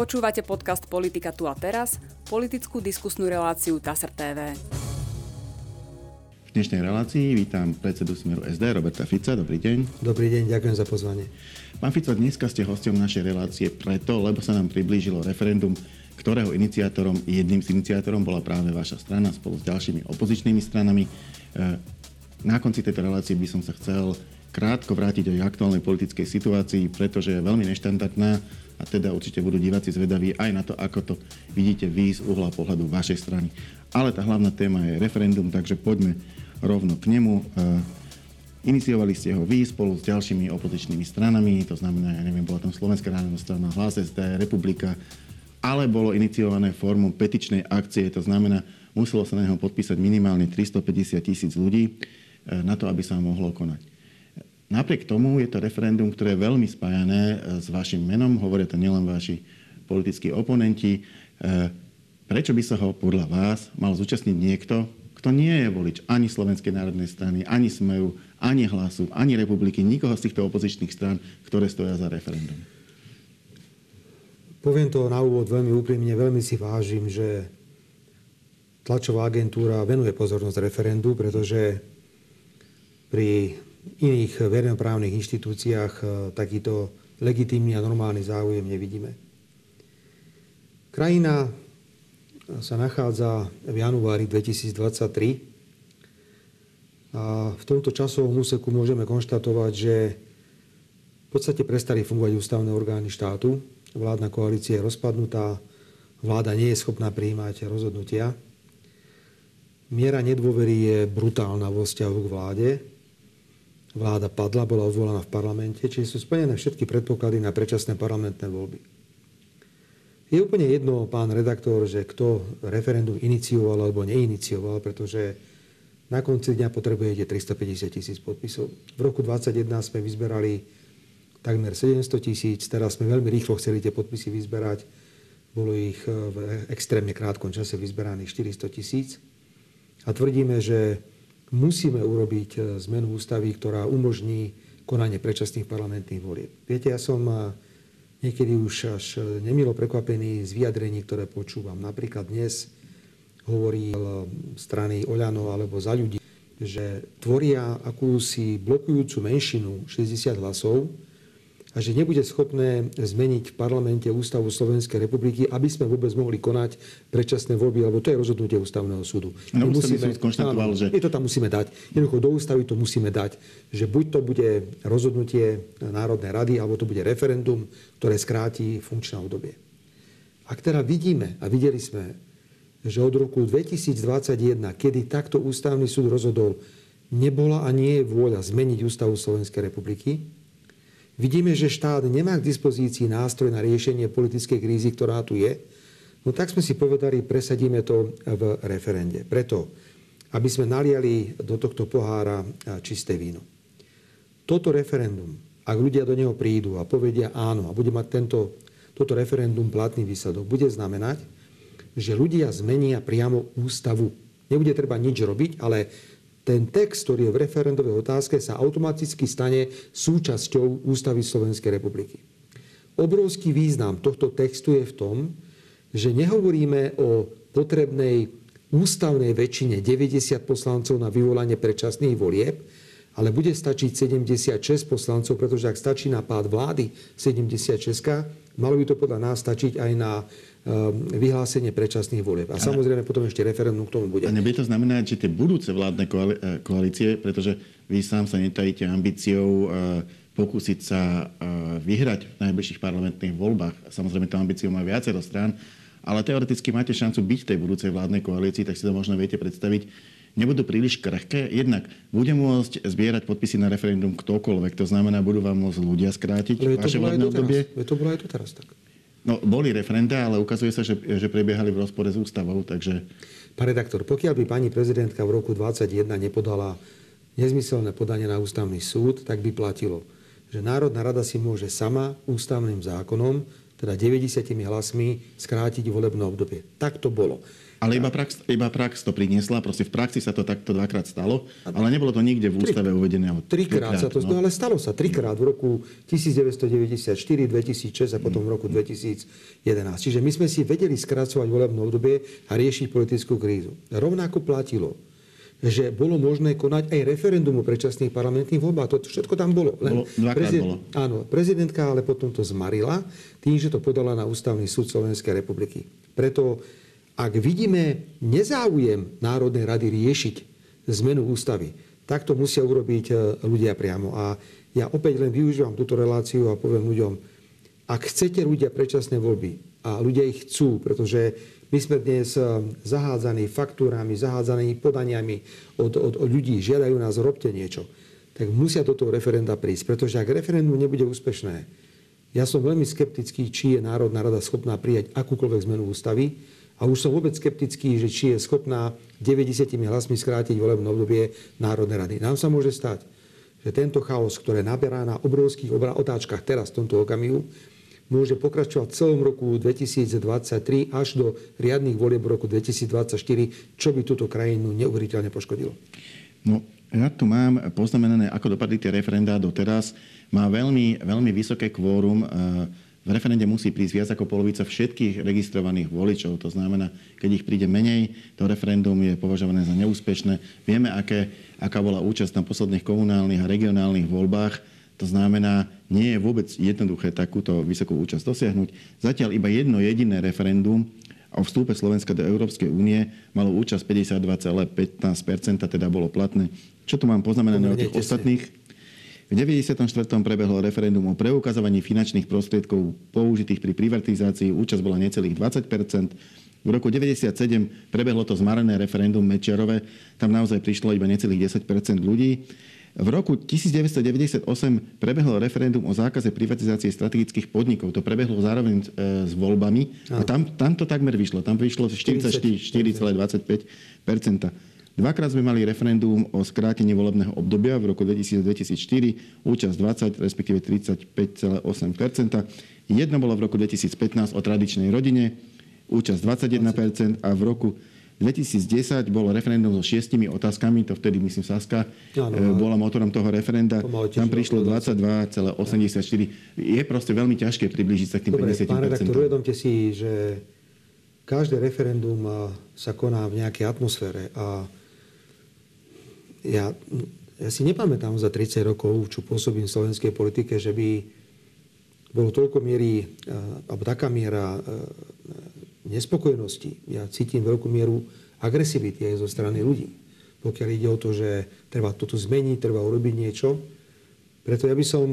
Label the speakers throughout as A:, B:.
A: Počúvate podcast Politika tu a teraz, politickú diskusnú reláciu TASR TV.
B: V dnešnej relácii vítam predsedu Smeru SD Roberta Fica. Dobrý deň.
C: Dobrý deň, ďakujem za pozvanie.
B: Pán Fico, dneska ste hostom našej relácie preto, lebo sa nám priblížilo referendum, ktorého iniciátorom, jedným z iniciátorom bola práve vaša strana spolu s ďalšími opozičnými stranami. E, na konci tejto relácie by som sa chcel krátko vrátiť aj aktuálnej politickej situácii, pretože je veľmi neštandardná a teda určite budú diváci zvedaví aj na to, ako to vidíte vy z uhla pohľadu vašej strany. Ale tá hlavná téma je referendum, takže poďme rovno k nemu. E, iniciovali ste ho vy spolu s ďalšími opozičnými stranami, to znamená, ja neviem, bola tam Slovenská národná strana, Hlas SD, Republika, ale bolo iniciované formou petičnej akcie, to znamená, muselo sa na neho podpísať minimálne 350 tisíc ľudí e, na to, aby sa mohlo konať. Napriek tomu je to referendum, ktoré je veľmi spájané e, s vašim menom, hovoria to nielen vaši politickí oponenti. E, prečo by sa ho podľa vás mal zúčastniť niekto, kto nie je volič ani Slovenskej národnej strany, ani Smeru, ani Hlasu, ani Republiky, nikoho z týchto opozičných strán, ktoré stoja za referendum?
C: Poviem to na úvod veľmi úprimne, veľmi si vážim, že tlačová agentúra venuje pozornosť referendu, pretože pri iných verejnoprávnych inštitúciách e, takýto legitímny a normálny záujem nevidíme. Krajina sa nachádza v januári 2023 a v tomto časovom úseku môžeme konštatovať, že v podstate prestali fungovať ústavné orgány štátu. Vládna koalícia je rozpadnutá, vláda nie je schopná prijímať rozhodnutia. Miera nedôvery je brutálna vo vzťahu k vláde vláda padla, bola odvolaná v parlamente, čiže sú splnené všetky predpoklady na predčasné parlamentné voľby. Je úplne jedno, pán redaktor, že kto referendum inicioval alebo neinicioval, pretože na konci dňa potrebujete 350 tisíc podpisov. V roku 2021 sme vyzberali takmer 700 tisíc, teraz sme veľmi rýchlo chceli tie podpisy vyzberať. Bolo ich v extrémne krátkom čase vyzberaných 400 tisíc. A tvrdíme, že musíme urobiť e, zmenu ústavy, ktorá umožní konanie predčasných parlamentných volieb. Viete, ja som e, niekedy už až e, nemilo prekvapený z vyjadrení, ktoré počúvam. Napríklad dnes hovorí strany Oľano alebo za ľudí, že tvoria akúsi blokujúcu menšinu 60 hlasov, a že nebude schopné zmeniť v parlamente Ústavu Slovenskej republiky, aby sme vôbec mohli konať predčasné voľby, lebo to je rozhodnutie Ústavného súdu.
B: No, musíme, áno, že...
C: My to tam musíme dať. Jednoducho do ústavy to musíme dať, že buď to bude rozhodnutie Národnej rady, alebo to bude referendum, ktoré skráti funkčné obdobie. Ak teda vidíme, a videli sme, že od roku 2021, kedy takto Ústavný súd rozhodol, nebola a nie je vôľa zmeniť Ústavu Slovenskej republiky, vidíme, že štát nemá k dispozícii nástroj na riešenie politickej krízy, ktorá tu je, no tak sme si povedali, presadíme to v referende. Preto, aby sme naliali do tohto pohára čisté víno. Toto referendum, ak ľudia do neho prídu a povedia áno a bude mať tento, toto referendum platný výsledok, bude znamenať, že ľudia zmenia priamo ústavu. Nebude treba nič robiť, ale ten text, ktorý je v referendovej otázke, sa automaticky stane súčasťou Ústavy Slovenskej republiky. Obrovský význam tohto textu je v tom, že nehovoríme o potrebnej ústavnej väčšine 90 poslancov na vyvolanie predčasných volieb, ale bude stačiť 76 poslancov, pretože ak stačí na pád vlády 76, malo by to podľa nás stačiť aj na Ehm, vyhlásenie predčasných volieb. A samozrejme potom ešte referendum k tomu bude.
B: A nebude to znamenať, že tie budúce vládne eh, koalície, pretože vy sám sa netajíte ambíciou eh, pokúsiť sa eh, vyhrať v najbližších parlamentných voľbách. Samozrejme, tú ambíciu má viacero strán, ale teoreticky máte šancu byť v tej budúcej vládnej koalícii, tak si to možno viete predstaviť. Nebudú príliš krehké. Jednak bude môcť zbierať podpisy na referendum ktokoľvek. To znamená, budú vám môcť ľudia skrátiť vaše vládne obdobie.
C: To bolo aj to teraz tak.
B: No, boli referenda, ale ukazuje sa, že, že prebiehali v rozpore s ústavou, takže...
C: Pán redaktor, pokiaľ by pani prezidentka v roku 2021 nepodala nezmyselné podanie na ústavný súd, tak by platilo, že Národná rada si môže sama ústavným zákonom teda 90 hlasmi, skrátiť volebné obdobie. Tak to bolo.
B: Ale iba prax, iba prax to priniesla, proste v praxi sa to takto dvakrát stalo, ale nebolo to nikde v ústave uvedené.
C: Trikrát sa to, no. ale stalo sa trikrát v roku 1994, 2006 a potom v roku 2011. Čiže my sme si vedeli skracovať volebné obdobie a riešiť politickú krízu. Rovnako platilo, že bolo možné konať aj referendum o predčasných parlamentných voľbách. To všetko tam bolo.
B: Len bolo prezident, bolo.
C: Áno, prezidentka ale potom to zmarila tým, že to podala na Ústavný súd Slovenskej republiky. Preto ak vidíme nezáujem Národnej rady riešiť zmenu ústavy, tak to musia urobiť e, ľudia priamo. A ja opäť len využívam túto reláciu a poviem ľuďom, ak chcete ľudia predčasné voľby a ľudia ich chcú, pretože my sme dnes e, zahádzaní faktúrami, zahádzaní podaniami od, od, od ľudí, žiadajú nás, robte niečo, tak musia do toho referenda prísť. Pretože ak referendum nebude úspešné, ja som veľmi skeptický, či je Národná rada schopná prijať akúkoľvek zmenu ústavy, a už som vôbec skeptický, že či je schopná 90 hlasmi skrátiť volebné obdobie Národnej rady. Nám sa môže stať, že tento chaos, ktoré naberá na obrovských otáčkach teraz v tomto okamihu, môže pokračovať v celom roku 2023 až do riadných volieb roku 2024, čo by túto krajinu neuveriteľne poškodilo.
B: No, ja tu mám poznamenané, ako dopadli tie referendá doteraz. Má veľmi, veľmi vysoké kvórum e, v referende musí prísť viac ako polovica všetkých registrovaných voličov. To znamená, keď ich príde menej, to referendum je považované za neúspešné. Vieme, aké, aká bola účasť na posledných komunálnych a regionálnych voľbách. To znamená, nie je vôbec jednoduché takúto vysokú účasť dosiahnuť. Zatiaľ iba jedno jediné referendum o vstúpe Slovenska do Európskej únie malo účasť 52,15%, teda bolo platné. Čo tu mám poznamenané o tých ostatných? V 94. prebehlo referendum o preukazovaní finančných prostriedkov použitých pri privatizácii. Účasť bola necelých 20% v roku 1997 prebehlo to zmarené referendum Mečiarové. Tam naozaj prišlo iba necelých 10% ľudí. V roku 1998 prebehlo referendum o zákaze privatizácie strategických podnikov. To prebehlo zároveň e, s voľbami a tam, tam to takmer vyšlo. Tam vyšlo 44,25% Dvakrát sme mali referendum o skrátení volebného obdobia v roku 2000-2004, účasť 20, respektíve 35,8% Jedno bolo v roku 2015 o tradičnej rodine, účasť 21% a v roku 2010 bolo referendum so šiestimi otázkami, to vtedy, myslím, Saska ano, e, bola motorom toho referenda. Tam prišlo 22,84. Je proste veľmi ťažké priblížiť sa k tým Dobre, 50%. Pán redaktor,
C: uvedomte si, že každé referendum sa koná v nejakej atmosfére a ja, ja si nepamätám za 30 rokov, čo pôsobím v slovenskej politike, že by bolo toľko miery, alebo taká miera nespokojnosti. Ja cítim veľkú mieru agresivity aj zo strany ľudí. Pokiaľ ide o to, že treba toto zmeniť, treba urobiť niečo. Preto ja by som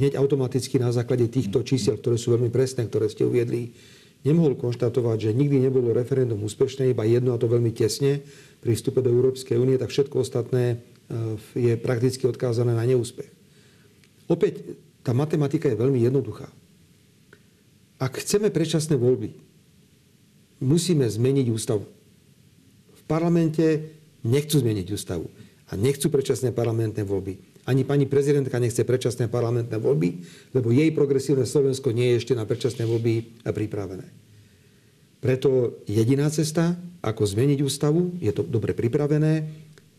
C: hneď automaticky na základe týchto čísel, ktoré sú veľmi presné, ktoré ste uviedli, nemohol konštatovať, že nikdy nebolo referendum úspešné, iba jedno a to veľmi tesne pri vstupe do Európskej únie, tak všetko ostatné e, je prakticky odkázané na neúspech. Opäť, tá matematika je veľmi jednoduchá. Ak chceme predčasné voľby, musíme zmeniť ústavu. V parlamente nechcú zmeniť ústavu a nechcú predčasné parlamentné voľby. Ani pani prezidentka nechce predčasné parlamentné voľby, lebo jej progresívne Slovensko nie je ešte na predčasné voľby pripravené. Preto jediná cesta, ako zmeniť ústavu, je to dobre pripravené,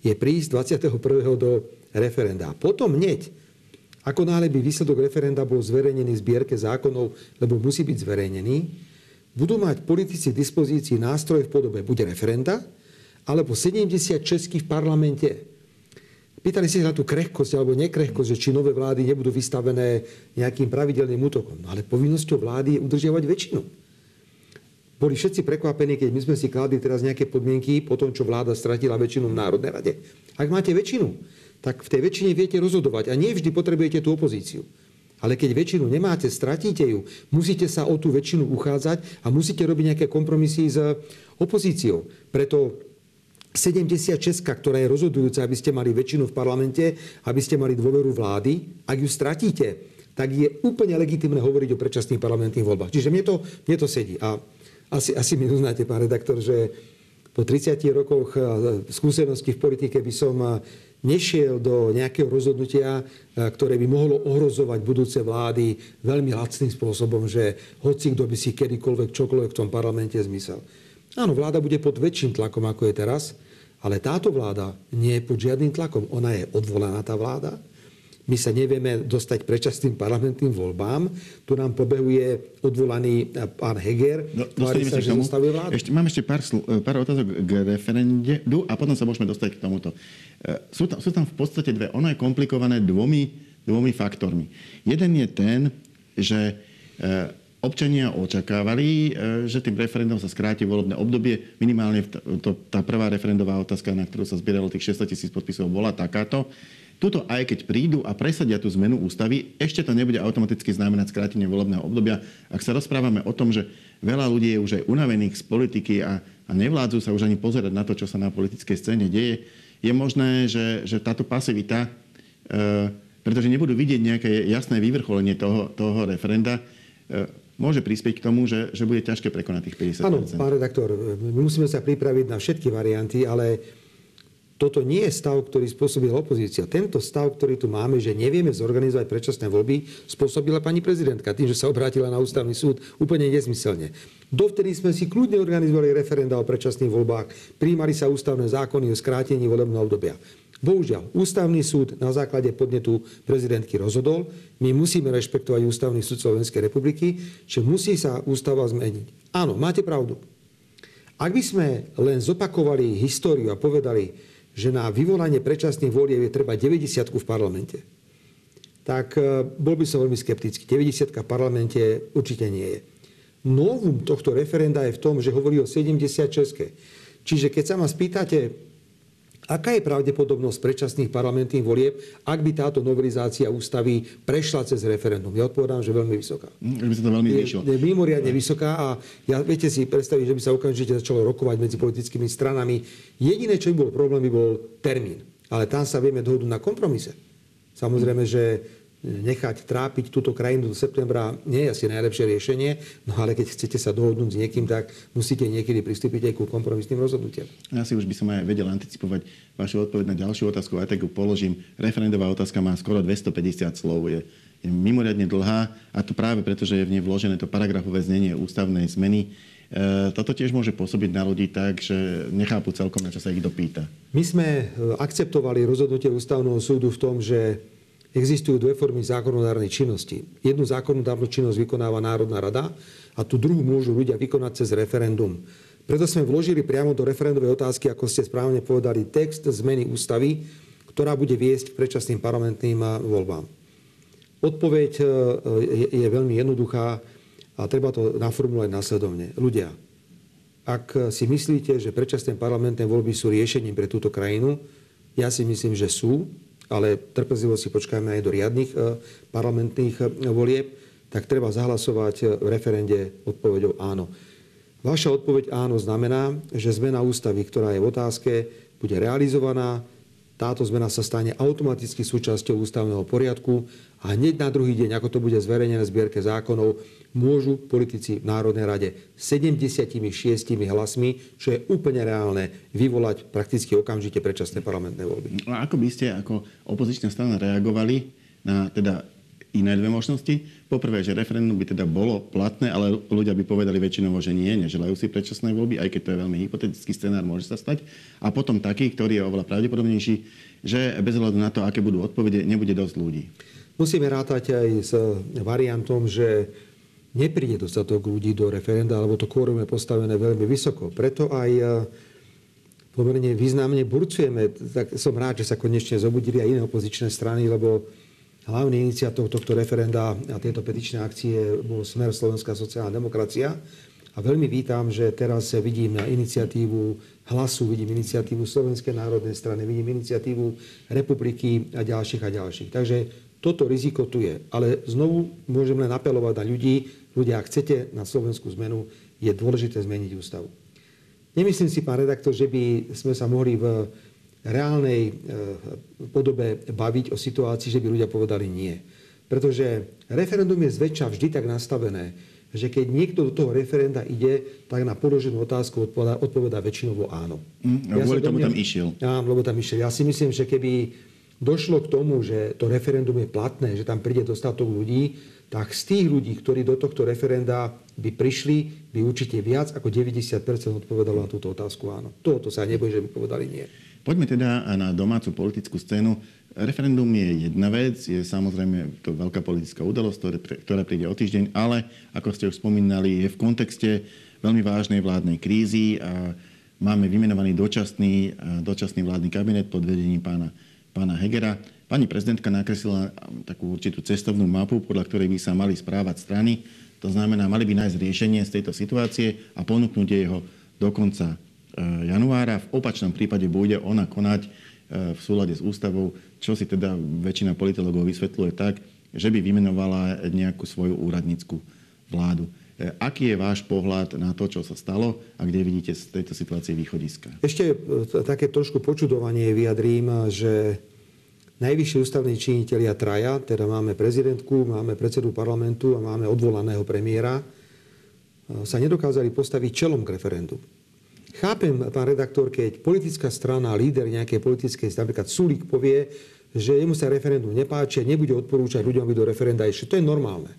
C: je prísť 21. do referenda. A potom hneď, ako náhle by výsledok referenda bol zverejnený v zbierke zákonov, lebo musí byť zverejnený, budú mať politici v dispozícii nástroj v podobe buď referenda, alebo 70 českých v parlamente Pýtali ste sa na tú krehkosť alebo nekrehkosť, že či nové vlády nebudú vystavené nejakým pravidelným útokom. No ale povinnosťou vlády je udržiavať väčšinu. Boli všetci prekvapení, keď my sme si kladli teraz nejaké podmienky po tom, čo vláda stratila väčšinu v Národnej rade. Ak máte väčšinu, tak v tej väčšine viete rozhodovať a nie vždy potrebujete tú opozíciu. Ale keď väčšinu nemáte, stratíte ju, musíte sa o tú väčšinu uchádzať a musíte robiť nejaké kompromisy s opozíciou. Preto 76, ktorá je rozhodujúca, aby ste mali väčšinu v parlamente, aby ste mali dôveru vlády. Ak ju stratíte, tak je úplne legitimné hovoriť o predčasných parlamentných voľbách. Čiže mne to, mne to sedí. A asi, asi mi uznáte, pán redaktor, že po 30 rokoch skúsenosti v politike by som nešiel do nejakého rozhodnutia, ktoré by mohlo ohrozovať budúce vlády veľmi lacným spôsobom, že hoci kto by si kedykoľvek čokoľvek v tom parlamente zmysel. Áno, vláda bude pod väčším tlakom, ako je teraz, ale táto vláda nie je pod žiadnym tlakom. Ona je odvolaná, tá vláda. My sa nevieme dostať predčasným parlamentným voľbám. Tu nám pobehuje odvolaný pán Heger. No,
B: tvári sa, že vládu. Ešte, mám ešte pár, pár otázok k referendu a potom sa môžeme dostať k tomuto. E, sú tam, sú tam v podstate dve. Ono je komplikované dvomi, dvomi faktormi. Jeden je ten, že Občania očakávali, že tým referendum sa skráti volebné obdobie. Minimálne to, tá prvá referendová otázka, na ktorú sa zbieralo tých 600 tisíc podpisov, bola takáto. Tuto aj keď prídu a presadia tú zmenu ústavy, ešte to nebude automaticky znamenať skrátenie volebného obdobia. Ak sa rozprávame o tom, že veľa ľudí je už aj unavených z politiky a, a nevládzu sa už ani pozerať na to, čo sa na politickej scéne deje, je možné, že, že táto pasivita, e, pretože nebudú vidieť nejaké jasné vyvrcholenie toho, toho referenda, e, môže prispieť k tomu, že, že bude ťažké prekonať tých 50
C: Áno, pán redaktor, my musíme sa pripraviť na všetky varianty, ale toto nie je stav, ktorý spôsobila opozícia. Tento stav, ktorý tu máme, že nevieme zorganizovať predčasné voľby, spôsobila pani prezidentka tým, že sa obrátila na ústavný súd úplne nezmyselne. Dovtedy sme si kľudne organizovali referenda o predčasných voľbách, príjmali sa ústavné zákony o skrátení volebného obdobia. Bohužiaľ, ústavný súd na základe podnetu prezidentky rozhodol, my musíme rešpektovať ústavný súd Slovenskej republiky, že musí sa ústava zmeniť. Áno, máte pravdu. Ak by sme len zopakovali históriu a povedali, že na vyvolanie predčasných volieb je treba 90 v parlamente, tak e, bol by som veľmi skeptický. 90 v parlamente určite nie je. Novum tohto referenda je v tom, že hovorí o 76. Čiže keď sa ma spýtate, Aká je pravdepodobnosť predčasných parlamentných volieb, ak by táto novelizácia ústavy prešla cez referendum? Ja odpovedám, že veľmi vysoká.
B: Že by sa to veľmi zvýšilo.
C: Je, je mimoriadne vysoká a ja viete si predstaviť, že by sa okamžite začalo rokovať medzi politickými stranami. Jediné, čo by bol problém, by bol termín. Ale tam sa vieme dohodnúť na kompromise. Samozrejme, že nechať trápiť túto krajinu do septembra nie je asi najlepšie riešenie, no ale keď chcete sa dohodnúť s niekým, tak musíte niekedy pristúpiť aj ku kompromisným rozhodnutiam.
B: Si už by som aj vedel anticipovať vašu odpoveď na ďalšiu otázku, aj tak ju položím. Referendová otázka má skoro 250 slov, je, je mimoriadne dlhá a to práve preto, že je v nej vložené to paragrafové znenie ústavnej zmeny. E, toto tiež môže pôsobiť na ľudí tak, že nechápu celkom, na čo sa ich dopýta.
C: My sme e, akceptovali rozhodnutie ústavného súdu v tom, že existujú dve formy zákonodárnej činnosti. Jednu zákonodárnu činnosť vykonáva Národná rada a tú druhú môžu ľudia vykonať cez referendum. Preto sme vložili priamo do referendovej otázky, ako ste správne povedali, text zmeny ústavy, ktorá bude viesť k predčasným parlamentným voľbám. Odpoveď e, je, veľmi jednoduchá a treba to naformulovať následovne. Ľudia, ak si myslíte, že predčasné parlamentné voľby sú riešením pre túto krajinu, ja si myslím, že sú, ale trpezlivo si počkajme aj do riadnych e, parlamentných e, volieb, tak treba zahlasovať e, v referende odpovedou áno. Vaša odpoveď áno znamená, že zmena ústavy, ktorá je v otázke, bude realizovaná, táto zmena sa stane automaticky súčasťou ústavného poriadku a hneď na druhý deň, ako to bude zverejnené v zbierke zákonov, môžu politici v Národnej rade 76 hlasmi, čo je úplne reálne, vyvolať prakticky okamžite predčasné parlamentné voľby.
B: A ako by ste ako opozičná strana reagovali na teda iné dve možnosti. Poprvé, že referendum by teda bolo platné, ale ľudia by povedali väčšinovo, že nie, neželajú si predčasné voľby, aj keď to je veľmi hypotetický scenár, môže sa stať. A potom taký, ktorý je oveľa pravdepodobnejší, že bez hľadu na to, aké budú odpovede, nebude dosť ľudí.
C: Musíme rátať aj s variantom, že nepríde dostatok ľudí do referenda, alebo to kvórum je postavené veľmi vysoko. Preto aj e, pomerne významne burcujeme. Tak som rád, že sa konečne zobudili aj iné opozičné strany, lebo hlavný iniciátor tohto referenda a tejto petičnej akcie bol Smer Slovenská sociálna demokracia. A veľmi vítam, že teraz vidím na iniciatívu hlasu, vidím iniciatívu Slovenskej národnej strany, vidím iniciatívu republiky a ďalších a ďalších. Takže toto riziko tu je. Ale znovu môžem len apelovať na ľudí, ľudia, ak chcete na Slovensku zmenu, je dôležité zmeniť ústavu. Nemyslím si, pán redaktor, že by sme sa mohli v reálnej e, podobe baviť o situácii, že by ľudia povedali nie. Pretože referendum je zväčša vždy tak nastavené, že keď niekto do toho referenda ide, tak na položenú otázku odpoveda, odpoveda väčšinovo áno.
B: Mm, ja kvôli tomu tam išiel.
C: Áno, lebo tam išiel. Ja si myslím, že keby došlo k tomu, že to referendum je platné, že tam príde dostatok ľudí, tak z tých ľudí, ktorí do tohto referenda by prišli, by určite viac ako 90% odpovedalo na túto otázku áno. Toto sa nebojí, že by povedali nie.
B: Poďme teda na domácu politickú scénu. Referendum je jedna vec, je samozrejme to veľká politická udalosť, ktorá príde o týždeň, ale ako ste už spomínali, je v kontexte veľmi vážnej vládnej krízy a máme vymenovaný dočasný, dočasný vládny kabinet pod vedením pána, pána Hegera. Pani prezidentka nakreslila takú určitú cestovnú mapu, podľa ktorej by sa mali správať strany. To znamená, mali by nájsť riešenie z tejto situácie a ponúknuť jeho do konca januára. V opačnom prípade bude ona konať v súlade s ústavou, čo si teda väčšina politologov vysvetľuje tak, že by vymenovala nejakú svoju úradnícku vládu. E, aký je váš pohľad na to, čo sa stalo a kde vidíte z tejto situácie východiska?
C: Ešte také trošku počudovanie vyjadrím, že najvyšší ústavní činiteľia traja, teda máme prezidentku, máme predsedu parlamentu a máme odvolaného premiéra, sa nedokázali postaviť čelom k referendu. Chápem, pán redaktor, keď politická strana, líder nejakej politickej, napríklad Sulík povie, že jemu sa referendum nepáči a nebude odporúčať ľuďom, aby do referenda išli. To je normálne.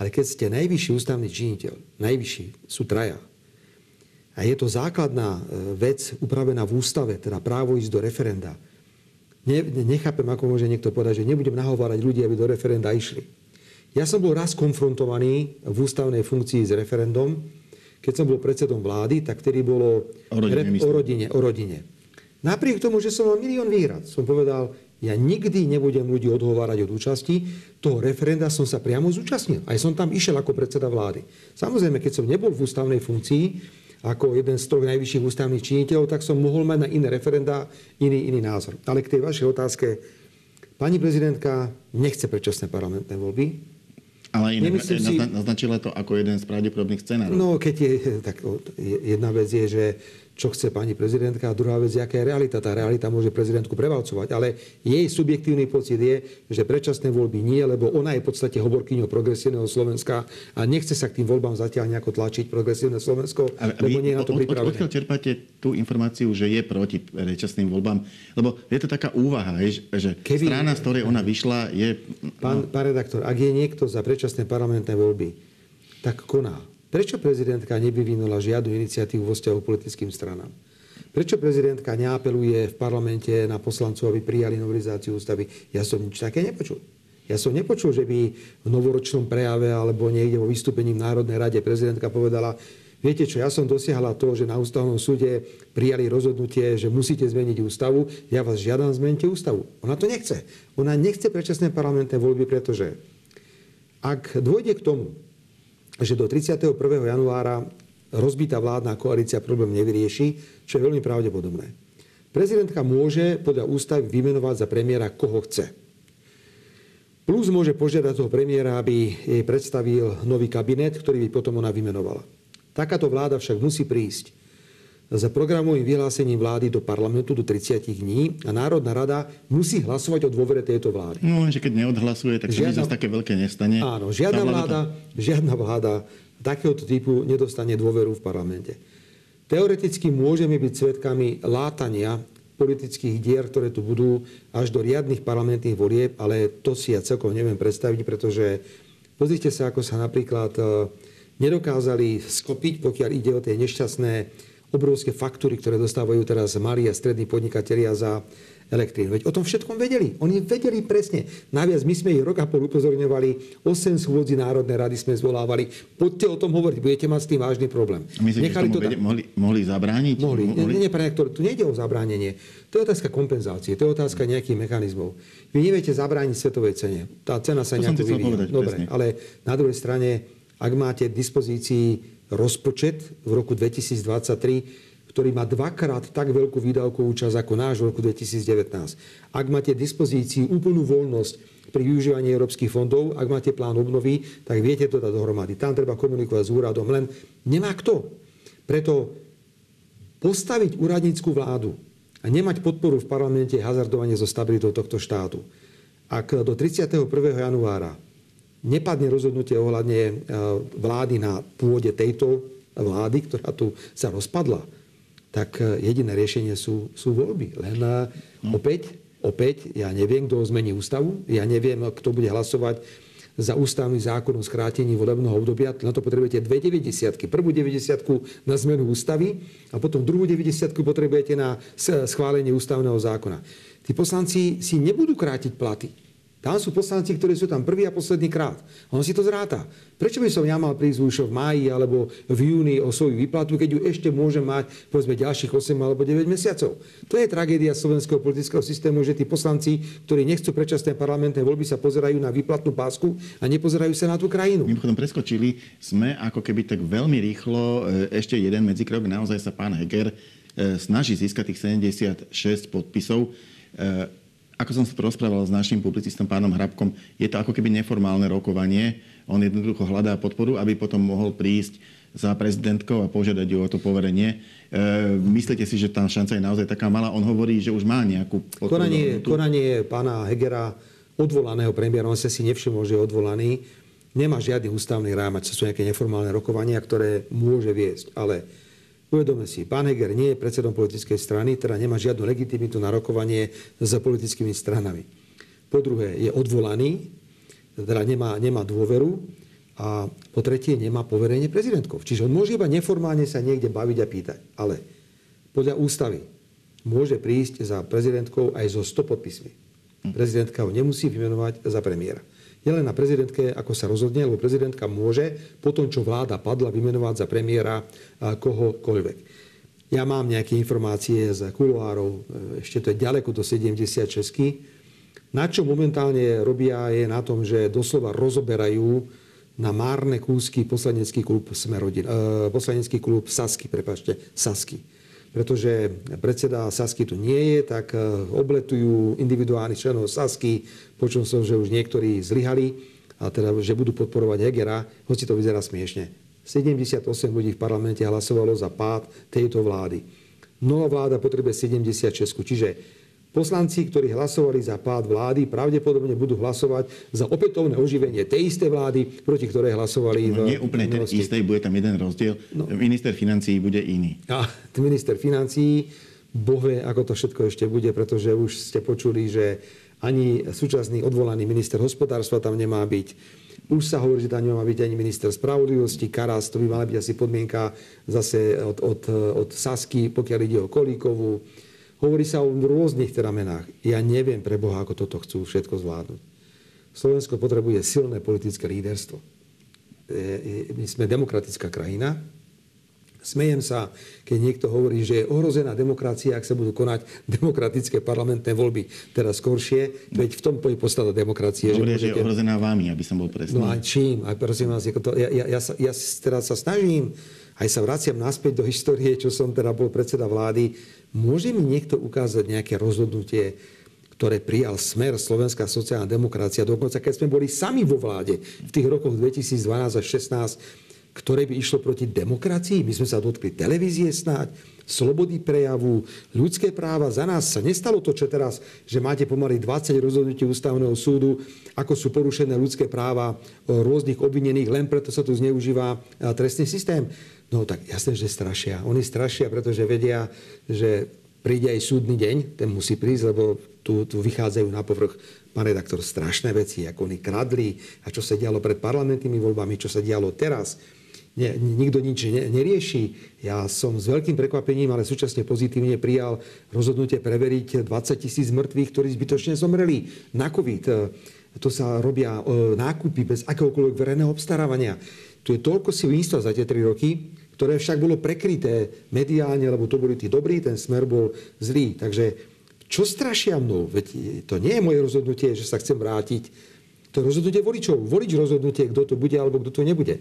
C: Ale keď ste najvyšší ústavný činiteľ, najvyšší sú traja, a je to základná e, vec upravená v ústave, teda právo ísť do referenda. Ne, nechápem, ako môže niekto povedať, že nebudem nahovárať ľudí, aby do referenda išli. Ja som bol raz konfrontovaný v ústavnej funkcii s referendum, keď som bol predsedom vlády, tak vtedy bolo
B: o rodine,
C: o rodine, o rodine. Napriek tomu, že som mal milión výhrad, som povedal, ja nikdy nebudem ľudí odhovárať od účasti. Toho referenda som sa priamo zúčastnil. Aj som tam išiel ako predseda vlády. Samozrejme, keď som nebol v ústavnej funkcii, ako jeden z troch najvyšších ústavných činiteľov, tak som mohol mať na iné referenda iný, iný názor. Ale k tej vašej otázke, pani prezidentka nechce predčasné parlamentné voľby,
B: ale inak si... naznačila to ako jeden z pravdepodobných scenárov.
C: No, keď je, tak jedna vec je, že čo chce pani prezidentka a druhá vec aká je realita. Tá realita môže prezidentku prevalcovať, ale jej subjektívny pocit je, že predčasné voľby nie, lebo ona je v podstate hovorkyňou progresívneho Slovenska a nechce sa k tým voľbám zatiaľ nejako tlačiť progresívne Slovensko, a lebo nie je na to pripravené.
B: Odkiaľ čerpáte tú informáciu, že je proti predčasným voľbám? Lebo je to taká úvaha, že Keby... strana, z ktorej ona vyšla, je...
C: Pán, pán redaktor, ak je niekto za predčasné parlamentné voľby, tak koná. Prečo prezidentka nevyvinula žiadnu iniciatívu vo vzťahu politickým stranám? Prečo prezidentka neapeluje v parlamente na poslancov, aby prijali novelizáciu ústavy? Ja som nič také nepočul. Ja som nepočul, že by v novoročnom prejave alebo niekde vo vystúpení v Národnej rade prezidentka povedala, viete čo, ja som dosiahla to, že na ústavnom súde prijali rozhodnutie, že musíte zmeniť ústavu, ja vás žiadam, zmente ústavu. Ona to nechce. Ona nechce predčasné parlamentné voľby, pretože ak dôjde k tomu, že do 31. januára rozbitá vládna koalícia problém nevyrieši, čo je veľmi pravdepodobné. Prezidentka môže podľa ústavy vymenovať za premiéra koho chce. Plus môže požiadať toho premiéra, aby jej predstavil nový kabinet, ktorý by potom ona vymenovala. Takáto vláda však musí prísť za programovým vyhlásením vlády do parlamentu do 30 dní a Národná rada musí hlasovať o dôvere tejto vlády.
B: No že keď neodhlasuje, tak žiadna, sa nič také veľké nestane.
C: Áno, žiadna vláda, vláda, žiadna vláda takéhoto typu nedostane dôveru v parlamente. Teoreticky môžeme byť svetkami látania politických dier, ktoré tu budú až do riadnych parlamentných volieb, ale to si ja celkom neviem predstaviť, pretože pozrite sa, ako sa napríklad e, nedokázali skopiť, pokiaľ ide o tie nešťastné obrovské faktúry, ktoré dostávajú teraz malí a strední podnikatelia za elektrínu. Veď o tom všetkom vedeli. Oni vedeli presne. Naviac my sme ich rok a pol upozorňovali, 8 schôdzi Národnej rady sme zvolávali. Poďte o tom hovoriť, budete mať s tým vážny problém.
B: Myslíte, že to vede, mohli, mohli zabrániť?
C: Mohli. mohli? Nie, nie, tu nejde o zabránenie. To je otázka kompenzácie, to je otázka nejakých mechanizmov. Vy neviete zabrániť svetovej cene. Tá cena sa nejako vyvíja. Dobre, presne. ale na druhej strane, ak máte v dispozícii rozpočet v roku 2023, ktorý má dvakrát tak veľkú výdavkovú časť ako náš v roku 2019. Ak máte dispozícii úplnú voľnosť pri využívaní európskych fondov, ak máte plán obnovy, tak viete to dať dohromady. Tam treba komunikovať s úradom, len nemá kto. Preto postaviť úradnícku vládu a nemať podporu v parlamente hazardovanie so stabilitou tohto štátu. Ak do 31. januára nepadne rozhodnutie ohľadne e, vlády na pôde tejto vlády, ktorá tu sa rozpadla, tak e, jediné riešenie sú, sú voľby. Len hm. opäť, opäť, ja neviem, kto zmení ústavu, ja neviem, kto bude hlasovať za ústavný zákon o skrátení volebného obdobia. Na to potrebujete dve 90 Prvú 90 na zmenu ústavy a potom druhú 90 potrebujete na schválenie ústavného zákona. Tí poslanci si nebudú krátiť platy. Tam sú poslanci, ktorí sú tam prvý a posledný krát. On si to zráta. Prečo by som ja mal prísť už v máji alebo v júni o svoju výplatu, keď ju ešte môžem mať povedzme ďalších 8 alebo 9 mesiacov? To je tragédia slovenského politického systému, že tí poslanci, ktorí nechcú predčasné parlamentné voľby, sa pozerajú na výplatnú pásku a nepozerajú sa na tú krajinu.
B: Mimochodom preskočili sme ako keby tak veľmi rýchlo e, ešte jeden medzikrok. Naozaj sa pán Heger e, snaží získať tých 76 podpisov e, ako som sa rozprával s našim publicistom pánom Hrabkom, je to ako keby neformálne rokovanie. On jednoducho hľadá podporu, aby potom mohol prísť za prezidentkou a požiadať ju o to poverenie. E, myslíte si, že tá šanca je naozaj taká malá? On hovorí, že už má nejakú.
C: Konanie, konanie pána Hegera, odvolaného premiéra, on sa si nevšimol, že je odvolaný, nemá žiadny ústavný rámec, to sú nejaké neformálne rokovania, ktoré môže viesť. Ale Uvedome si, pán Heger nie je predsedom politickej strany, teda nemá žiadnu legitimitu na rokovanie s politickými stranami. Po druhé, je odvolaný, teda nemá, nemá dôveru a po tretie, nemá poverenie prezidentkou. Čiže on môže iba neformálne sa niekde baviť a pýtať. Ale podľa ústavy môže prísť za prezidentkou aj so 100 podpismi. Prezidentka ho nemusí vymenovať za premiéra je len na prezidentke, ako sa rozhodne, lebo prezidentka môže po tom, čo vláda padla, vymenovať za premiéra kohokoľvek. Ja mám nejaké informácie z kuloárov, e, ešte to je ďaleko do 76. Na čo momentálne robia je na tom, že doslova rozoberajú na márne kúsky poslanecký klub Smerodin, e, poslanecký klub Sasky, prepačte, Sasky pretože predseda Sasky tu nie je, tak e, obletujú individuálnych členov Sasky. Počul som, že už niektorí zlyhali a teda, že budú podporovať Hegera, hoci to vyzerá smiešne. 78 ľudí v parlamente hlasovalo za pád tejto vlády. Nová vláda potrebuje 76, čiže Poslanci, ktorí hlasovali za pád vlády, pravdepodobne budú hlasovať za opätovné oživenie tej istej vlády, proti ktorej hlasovali.
B: No, nie úplne ten istej, bude tam jeden rozdiel. No. Minister financií bude iný.
C: A minister financií, bohve, ako to všetko ešte bude, pretože už ste počuli, že ani súčasný odvolaný minister hospodárstva tam nemá byť. Už sa hovorí, že tam nemá byť ani minister spravodlivosti, Karas, to by mala byť asi podmienka zase od, od, od Sasky, pokiaľ ide o Kolíkovú. Hovorí sa o rôznych teda menách. Ja neviem pre Boha, ako toto chcú všetko zvládnuť. Slovensko potrebuje silné politické líderstvo. My sme demokratická krajina. Smejem sa, keď niekto hovorí, že je ohrozená demokracia, ak sa budú konať demokratické parlamentné voľby teraz skoršie, veď v tom je podstata demokracie.
B: Hovoria, že, môžete... že je ohrozená vámi, aby som bol presný.
C: No a čím? A prosím vás, to, ja, ja, ja, sa, ja teraz sa snažím, aj sa vraciam naspäť do histórie, čo som teda bol predseda vlády, Môže mi niekto ukázať nejaké rozhodnutie, ktoré prijal smer Slovenská sociálna demokracia, dokonca keď sme boli sami vo vláde v tých rokoch 2012 až 2016, ktoré by išlo proti demokracii. My sme sa dotkli televízie snáď, slobody prejavu, ľudské práva. Za nás sa nestalo to, čo teraz, že máte pomaly 20 rozhodnutí ústavného súdu, ako sú porušené ľudské práva rôznych obvinených, len preto sa tu zneužíva trestný systém. No tak jasné, že strašia. Oni strašia, pretože vedia, že príde aj súdny deň, ten musí prísť, lebo tu, tu vychádzajú na povrch, pán redaktor, strašné veci, ako oni kradli a čo sa dialo pred parlamentnými voľbami, čo sa dialo teraz. Nie, nikto nič ne, nerieši. Ja som s veľkým prekvapením, ale súčasne pozitívne prijal rozhodnutie preveriť 20 tisíc mŕtvych, ktorí zbytočne zomreli na COVID. To sa robia e, nákupy bez akéhokoľvek verejného obstarávania. Tu je toľko svinstva za tie tri roky, ktoré však bolo prekryté mediálne, lebo to boli tí dobrí, ten smer bol zlý. Takže čo strašia mnou? Veď to nie je moje rozhodnutie, že sa chcem vrátiť. To je rozhodnutie voličov. Volič rozhodnutie, kto to bude alebo kto to nebude.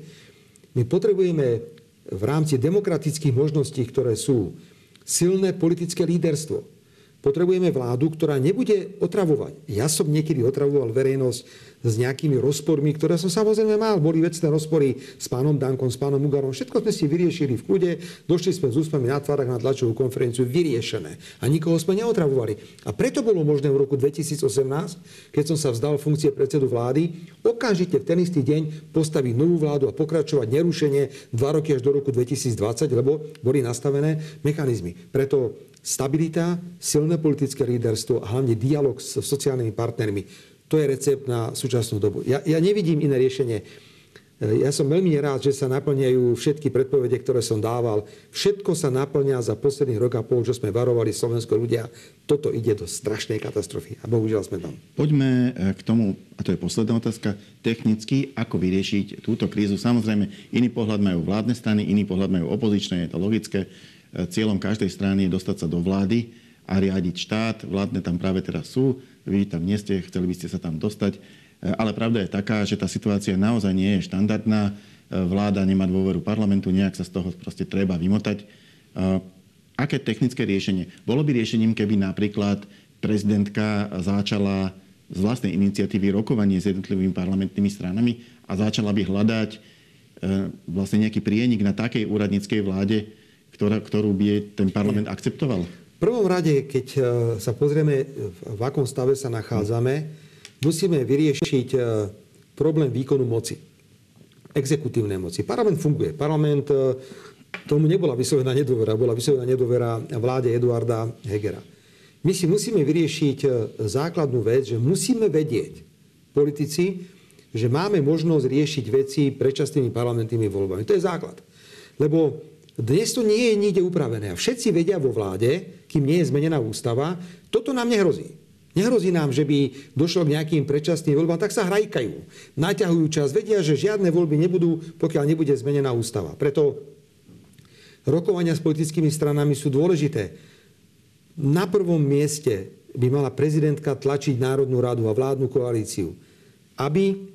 C: My potrebujeme v rámci demokratických možností, ktoré sú, silné politické líderstvo. Potrebujeme vládu, ktorá nebude otravovať. Ja som niekedy otravoval verejnosť s nejakými rozpormi, ktoré som samozrejme mal. Boli vecné rozpory s pánom Dankom, s pánom Ugarom. Všetko sme si vyriešili v kľude. Došli sme s úspami na tvárach na tlačovú konferenciu vyriešené. A nikoho sme neotravovali. A preto bolo možné v roku 2018, keď som sa vzdal funkcie predsedu vlády, okamžite v ten istý deň postaviť novú vládu a pokračovať nerušenie dva roky až do roku 2020, lebo boli nastavené mechanizmy. Preto stabilita, silné politické líderstvo a hlavne dialog s sociálnymi partnermi. To je recept na súčasnú dobu. Ja, ja nevidím iné riešenie. Ja som veľmi nerád, že sa naplňajú všetky predpovede, ktoré som dával. Všetko sa naplňa za posledných rok a pol, čo sme varovali Slovensko ľudia. Toto ide do strašnej katastrofy a bohužiaľ sme tam.
B: Poďme e, k tomu, a to je posledná otázka, technicky, ako vyriešiť túto krízu. Samozrejme, iný pohľad majú vládne strany, iný pohľad majú opozičné, je to logické. Cieľom každej strany je dostať sa do vlády a riadiť štát. Vládne tam práve teraz sú, vy tam nie ste, chceli by ste sa tam dostať. Ale pravda je taká, že tá situácia naozaj nie je štandardná. Vláda nemá dôveru parlamentu, nejak sa z toho proste treba vymotať. Aké technické riešenie? Bolo by riešením, keby napríklad prezidentka začala z vlastnej iniciatívy rokovanie s jednotlivými parlamentnými stranami a začala by hľadať e, vlastne nejaký prienik na takej úradníckej vláde, ktorá, ktorú by ten parlament akceptoval?
C: Prvom rade, keď e, sa pozrieme, v akom stave sa nachádzame, musíme vyriešiť e, problém výkonu moci. Exekutívnej moci. Parlament funguje. Parlament, e, tomu nebola vyslovená nedôvera, bola vyslovená nedôvera vláde Eduarda Hegera. My si musíme vyriešiť základnú vec, že musíme vedieť, politici, že máme možnosť riešiť veci predčasnými parlamentnými voľbami. To je základ. Lebo dnes to nie je nikde upravené. A všetci vedia vo vláde, kým nie je zmenená ústava, toto nám nehrozí. Nehrozí nám, že by došlo k nejakým predčasným voľbám, tak sa hrajkajú. Naťahujú čas, vedia, že žiadne voľby nebudú, pokiaľ nebude zmenená ústava. Preto rokovania s politickými stranami sú dôležité. Na prvom mieste by mala prezidentka tlačiť Národnú radu a vládnu koalíciu, aby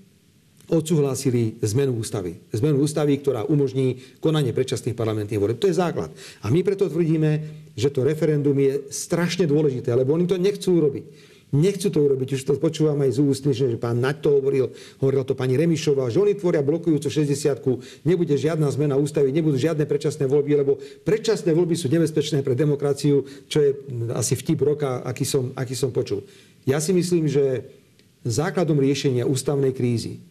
C: odsúhlasili zmenu ústavy. Zmenu ústavy, ktorá umožní konanie predčasných parlamentných volieb. To je základ. A my preto tvrdíme, že to referendum je strašne dôležité, lebo oni to nechcú urobiť. Nechcú to urobiť, už to počúvam aj z úst, že pán Naď to hovoril, hovorila to pani Remišová, že oni tvoria blokujúcu 60 nebude žiadna zmena ústavy, nebudú žiadne predčasné voľby, lebo predčasné voľby sú nebezpečné pre demokraciu, čo je asi vtip roka, aký som, aký som počul. Ja si myslím, že základom riešenia ústavnej krízy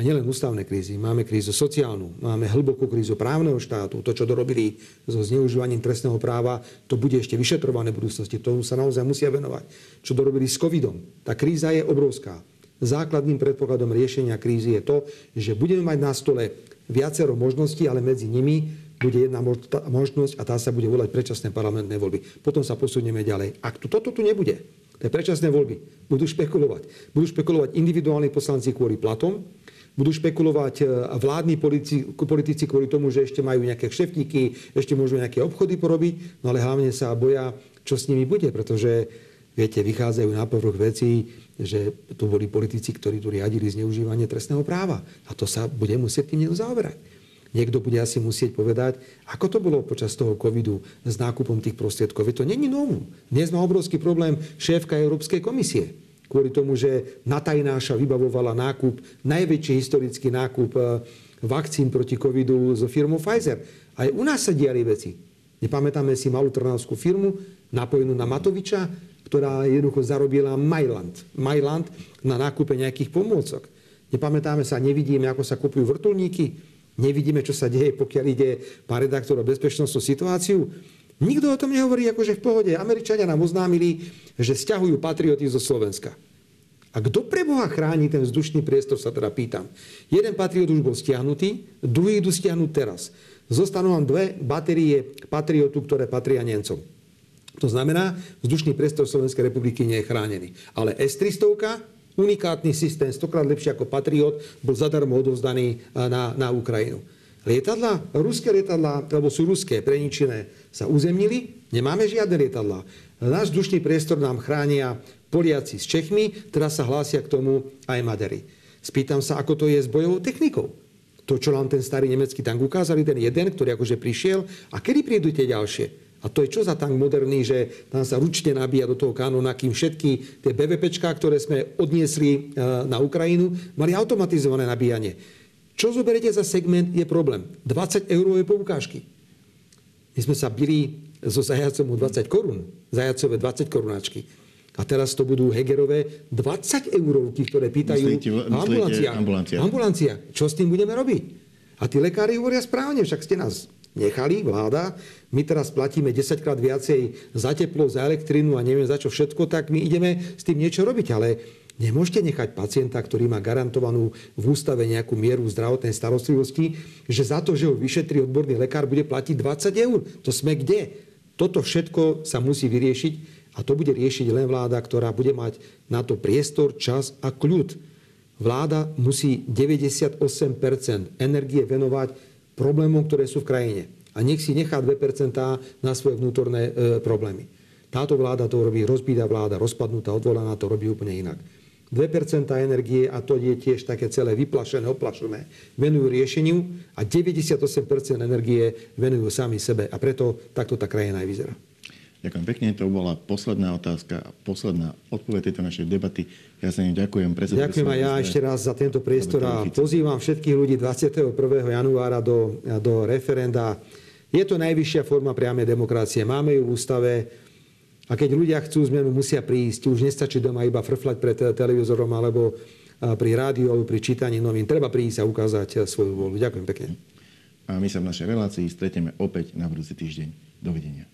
C: a nielen ústavné krízy, máme krízu sociálnu, máme hlbokú krízu právneho štátu, to, čo dorobili so zneužívaním trestného práva, to bude ešte vyšetrované v budúcnosti, tomu sa naozaj musia venovať. Čo dorobili s covidom, tá kríza je obrovská. Základným predpokladom riešenia krízy je to, že budeme mať na stole viacero možností, ale medzi nimi bude jedna možnosť a tá sa bude volať predčasné parlamentné voľby. Potom sa posunieme ďalej. Ak tu, toto tu nebude, tie predčasné voľby budú špekulovať. Budú špekulovať individuálni poslanci kvôli platom, budú špekulovať e, vládni politici, politici kvôli tomu, že ešte majú nejaké kšeftíky, ešte môžu nejaké obchody porobiť, no ale hlavne sa boja, čo s nimi bude, pretože viete, vychádzajú na povrch veci, že tu boli politici, ktorí tu riadili zneužívanie trestného práva. A to sa bude musieť tým zaoberať. Niekto bude asi musieť povedať, ako to bolo počas toho covidu s nákupom tých prostriedkov. Je to není novú. Dnes má obrovský problém šéfka Európskej komisie kvôli tomu, že Natajnáša vybavovala nákup, najväčší historický nákup e, vakcín proti covidu so firmou Pfizer. Aj u nás sa diali veci. Nepamätáme si malú trnavskú firmu, napojenú na Matoviča, ktorá jednoducho zarobila Majland. Majland na nákupe nejakých pomôcok. Nepamätáme sa, nevidíme, ako sa kupujú vrtulníky, nevidíme, čo sa deje, pokiaľ ide pán redaktor o bezpečnostnú situáciu. Nikto o tom nehovorí akože v pohode. Američania nám oznámili, že stiahujú patrioty zo Slovenska. A kto pre Boha chráni ten vzdušný priestor, sa teda pýtam. Jeden patriot už bol stiahnutý, druhý idú stiahnuť teraz. Zostanú vám dve batérie patriotu, ktoré patria Nemcom. To znamená, vzdušný priestor Slovenskej republiky nie je chránený. Ale S-300, unikátny systém, stokrát lepší ako Patriot, bol zadarmo odovzdaný na, na Ukrajinu. Lietadla, ruské lietadla, alebo sú ruské, preničené, sa uzemnili, nemáme žiadne lietadla. Náš vzdušný priestor nám chránia Poliaci s Čechmi, teraz sa hlásia k tomu aj Madery. Spýtam sa, ako to je s bojovou technikou. To, čo nám ten starý nemecký tank ukázali, ten jeden, ktorý akože prišiel, a kedy prídu tie ďalšie? A to je čo za tank moderný, že tam sa ručne nabíja do toho kanóna, kým všetky tie BVPčka, ktoré sme odniesli e, na Ukrajinu, mali automatizované nabíjanie. Čo zoberiete za segment, je problém. 20 eurové poukážky. My sme sa bili so zajacom 20 korún, zajacové 20 korunáčky. A teraz to budú Hegerové 20 eurovky, ktoré pýtajú
B: myslíte, ambulancia. ambulancia.
C: Ambulancia. Čo s tým budeme robiť? A tí lekári hovoria správne, však ste nás nechali, vláda, my teraz platíme 10 krát viacej za teplo, za elektrínu a neviem za čo všetko, tak my ideme s tým niečo robiť. Ale nemôžete nechať pacienta, ktorý má garantovanú v ústave nejakú mieru zdravotnej starostlivosti, že za to, že ho vyšetrí odborný lekár, bude platiť 20 eur. To sme kde? Toto všetko sa musí vyriešiť a to bude riešiť len vláda, ktorá bude mať na to priestor, čas a kľud. Vláda musí 98% energie venovať problémom, ktoré sú v krajine a nech si nechá 2% na svoje vnútorné e, problémy. Táto vláda to robí, rozbída vláda, rozpadnutá, odvolaná to robí úplne inak. 2% energie, a to je tiež také celé vyplašené, oplašené, venujú riešeniu a 98% energie venujú sami sebe. A preto takto tá krajina aj vyzerá.
B: Ďakujem pekne, to bola posledná otázka a posledná odpoveď tejto našej debaty. Ja sa im ďakujem.
C: Ďakujem aj ja ešte raz za tento priestor a pozývam všetkých ľudí 21. januára do, do referenda. Je to najvyššia forma priamej demokracie. Máme ju v ústave a keď ľudia chcú zmenu, musia prísť. Už nestačí doma iba frflať pred televízorom alebo pri rádiu alebo pri čítaní novín. Treba prísť a ukázať svoju voľu. Ďakujem pekne.
B: A my sa v našej relácii stretieme opäť na budúci týždeň. Dovidenia.